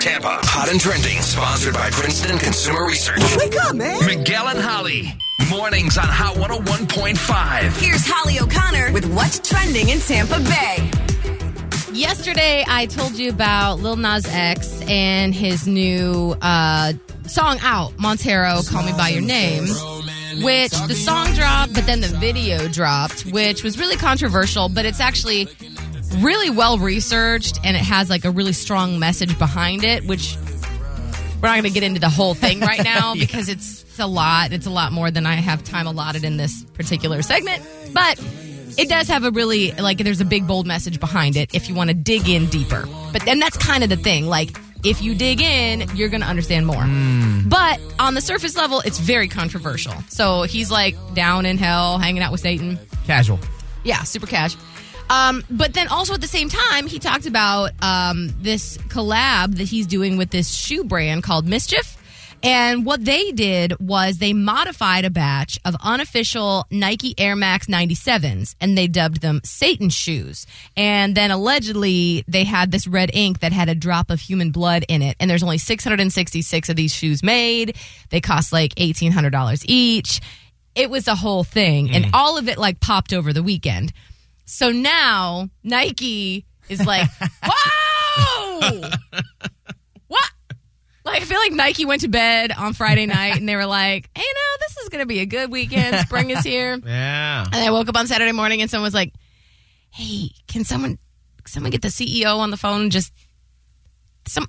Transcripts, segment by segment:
Tampa, hot and trending, sponsored by Princeton Consumer Research. Wake up, man. Miguel and Holly, mornings on Hot 101.5. Here's Holly O'Connor with what's trending in Tampa Bay. Yesterday, I told you about Lil Nas X and his new uh, song out, Montero, Call Me By Your Name, which the song dropped, but then the video dropped, which was really controversial, but it's actually really well researched and it has like a really strong message behind it, which we're not going to get into the whole thing right now because it's, it's a lot. It's a lot more than I have time allotted in this particular segment. But it does have a really like there's a big bold message behind it if you want to dig in deeper. But then that's kind of the thing. Like if you dig in, you're going to understand more. Hmm. But on the surface level, it's very controversial. So he's like down in hell, hanging out with Satan. Casual. Yeah, super cash. Um, but then also at the same time, he talked about um, this collab that he's doing with this shoe brand called MSCHF. And what they did was they modified a batch of unofficial Nike Air Max 97s and they dubbed them Satan shoes. And then allegedly they had this red ink that had a drop of human blood in it. And there's only 666 of these shoes made. They cost like $1,800 each. It was a whole thing. And all of it like popped over the weekend. So now Nike is like, whoa! what? Like, I feel like Nike went to bed on Friday night and they were like, hey, no, this is going to be a good weekend. Spring is here. Yeah. And I woke up on Saturday morning and someone was like, hey, can someone someone get the CEO on the phone and just some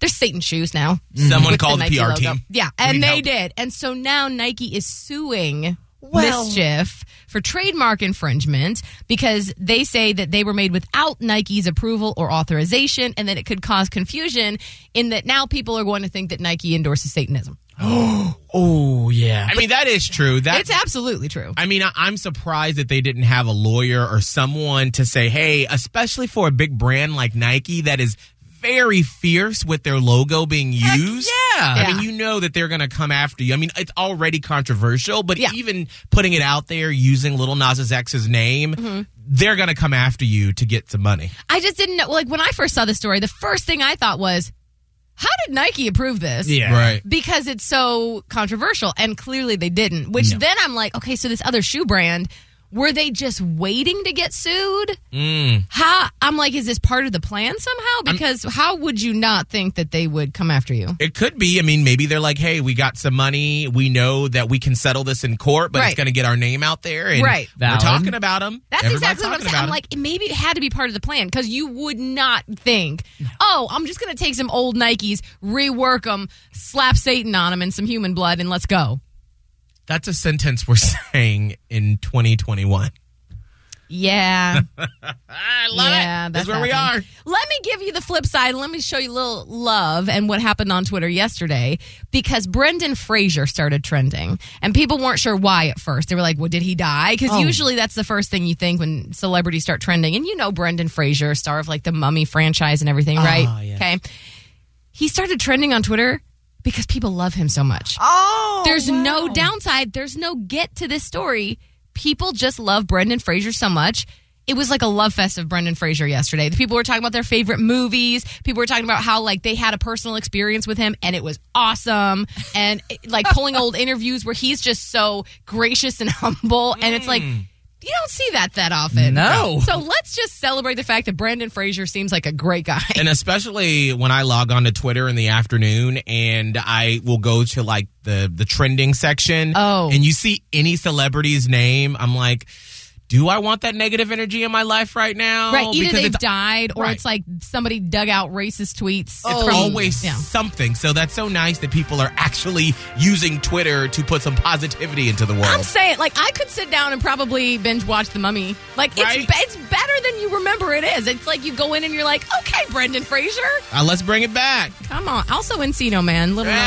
there's Satan shoes now. Someone called the, Nike PR logo. team. Yeah, and need they help. did. And so now Nike is suing Well- MSCHF for trademark infringement because they say that they were made without Nike's approval or authorization and that it could cause confusion in that now people are going to think that Nike endorses Satanism. Oh yeah. I mean that is true. That It's absolutely true. I mean, I- I'm surprised that they didn't have a lawyer or someone to say, hey, especially for a big brand like Nike that is very fierce with their logo being used. yeah. I Yeah. mean, you know that they're going to come after you. I mean, it's already controversial, but Yeah. even putting it out there using Little Nas X's name, Mm-hmm. they're going to come after you to get some money. I just didn't know. Like when I first saw the story, the first thing I thought was, how did Nike approve this? Yeah. Right. Because it's so controversial, and clearly they didn't. Which then I'm like, okay, so this other shoe brand, were they just waiting to get sued? Mm. How? I'm like, is this part of the plan somehow? Because how would you not think that they would come after you? It could be. I mean, maybe they're like, hey, we got some money. We know that we can settle this in court, but Right. it's going to get our name out there. And Right. We're Valid. talking about them. That's exactly what I'm saying. I'm like, maybe it had to be part of the plan because you would not think, oh, I'm just going to take some old Nikes, rework them, slap Satan on them and some human blood, and let's go. That's a sentence we're saying in 2021. Yeah. I love Yeah, it. that's That's where we are. Let me give you the flip side. Let me show you a little love and what happened on Twitter yesterday because Brendan Fraser started trending and people weren't sure why at first. They were like, well, did he die? Because Oh. usually that's the first thing you think when celebrities start trending. And you know Brendan Fraser, star of like the Mummy franchise and everything, ah, right? yeah. Okay. He started trending on Twitter because people love him so much. Oh, Oh, There's no downside. There's no get to this story. People just love Brendan Fraser so much. It was like a love fest of Brendan Fraser yesterday. The people were talking about their favorite movies. People were talking about how like they had a personal experience with him and it was awesome. And like pulling old interviews where he's just so gracious and humble. And it's like mm. You don't see that that often. No. So let's just celebrate the fact that Brendan Fraser seems like a great guy. And especially when I log on to Twitter in the afternoon and I will go to like the the trending section. Oh. And you see any celebrity's name, I'm like, do I want that negative energy in my life right now? Right. Either Because they've died or Right. it's like somebody dug out racist tweets. It's always yeah. something. So that's so nice that people are actually using Twitter to put some positivity into the world. I'm saying, like, I could sit down and probably binge watch The Mummy. Like, it's Right? it's better than you remember it is. It's like you go in and you're like, okay, Brendan Fraser, Uh, let's bring it back. come on. Also, Encino Man, little. Yeah.